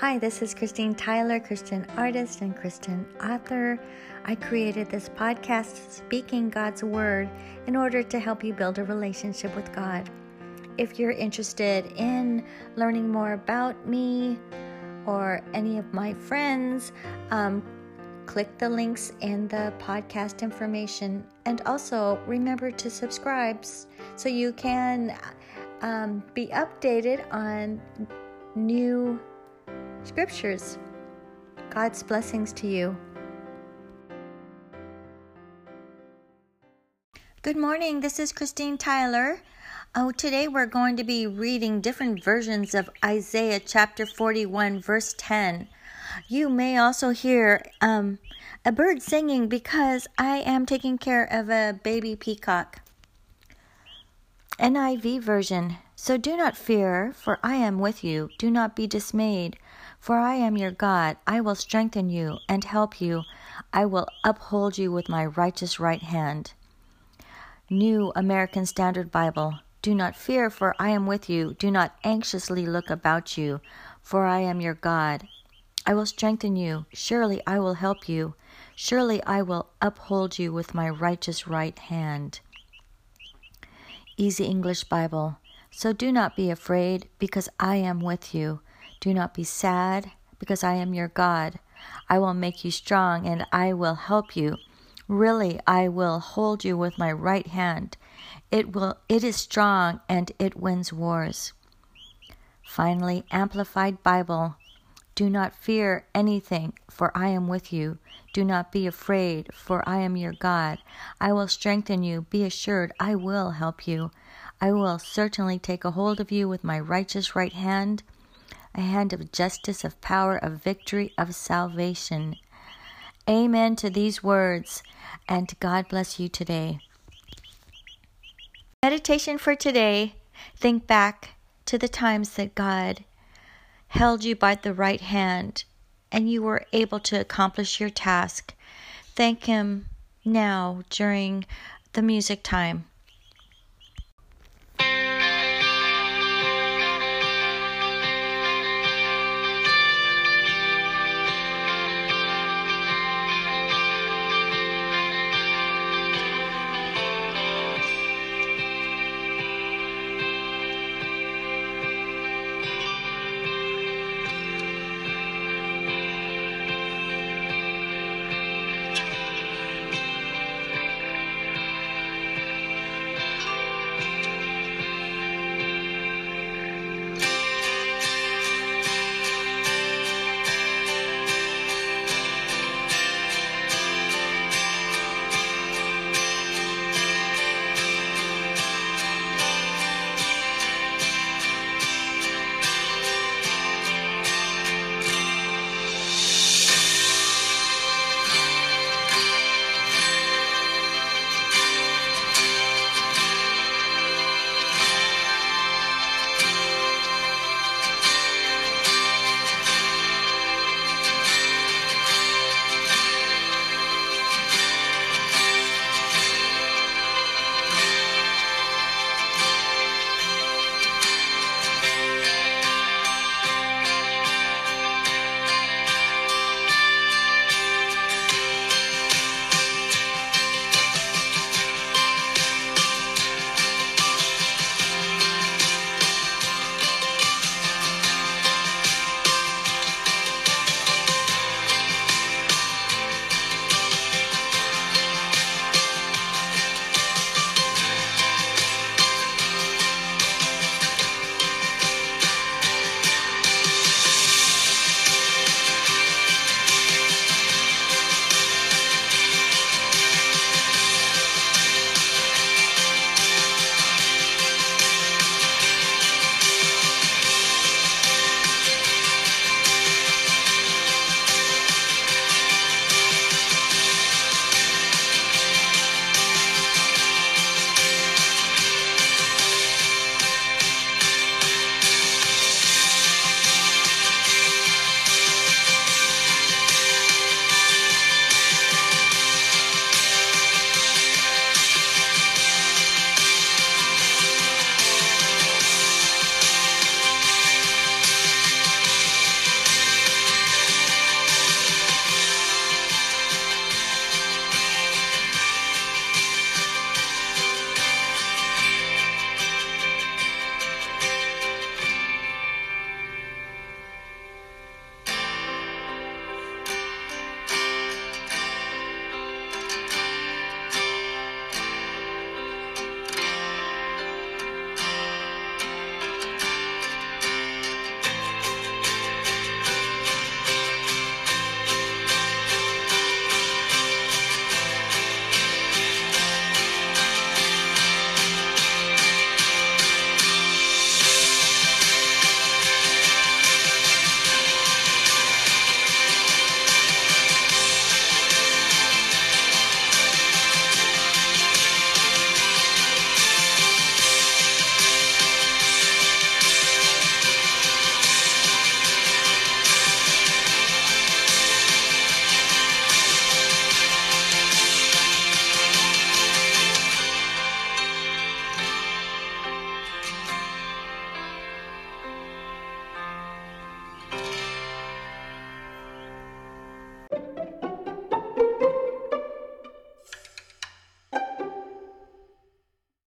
Hi, this is Christine Tyler, Christian artist and Christian author. I created this podcast, Speaking God's Word, in order to help you build a relationship with God. If you're interested in learning more about me or any of my friends, um, click the links in the podcast information. And also remember to subscribe so you can um, be updated on new scriptures. God's blessings to you. Good morning, this is Christine Tyler. Oh, today we're going to be reading different versions of Isaiah chapter 41, verse 10. You may also hear um, a bird singing because I am taking care of a baby peacock. NIV version. So do not fear, for I am with you. Do not be dismayed, for I am your God. I will strengthen you and help you. I will uphold you with my righteous right hand. New American Standard Bible. Do not fear, for I am with you. Do not anxiously look about you, for I am your God. I will strengthen you. Surely I will help you. Surely I will uphold you with my righteous right hand. Easy English Bible. So do not be afraid, because I am with you. Do not be sad, because I am your God. I will make you strong, and I will help you. Really, I will hold you with my right hand. It will it is strong and it wins wars. Finally, Amplified Bible. Do not fear anything, for I am with you. Do not be afraid, for I am your God. I will strengthen you. Be assured, I will help you. I will certainly take a hold of you with my righteous right hand a hand of justice, of power, of victory, of salvation. Amen to these words, and God bless you today. Meditation for today think back to the times that God held you by the right hand and you were able to accomplish your task. Thank Him now during the music time.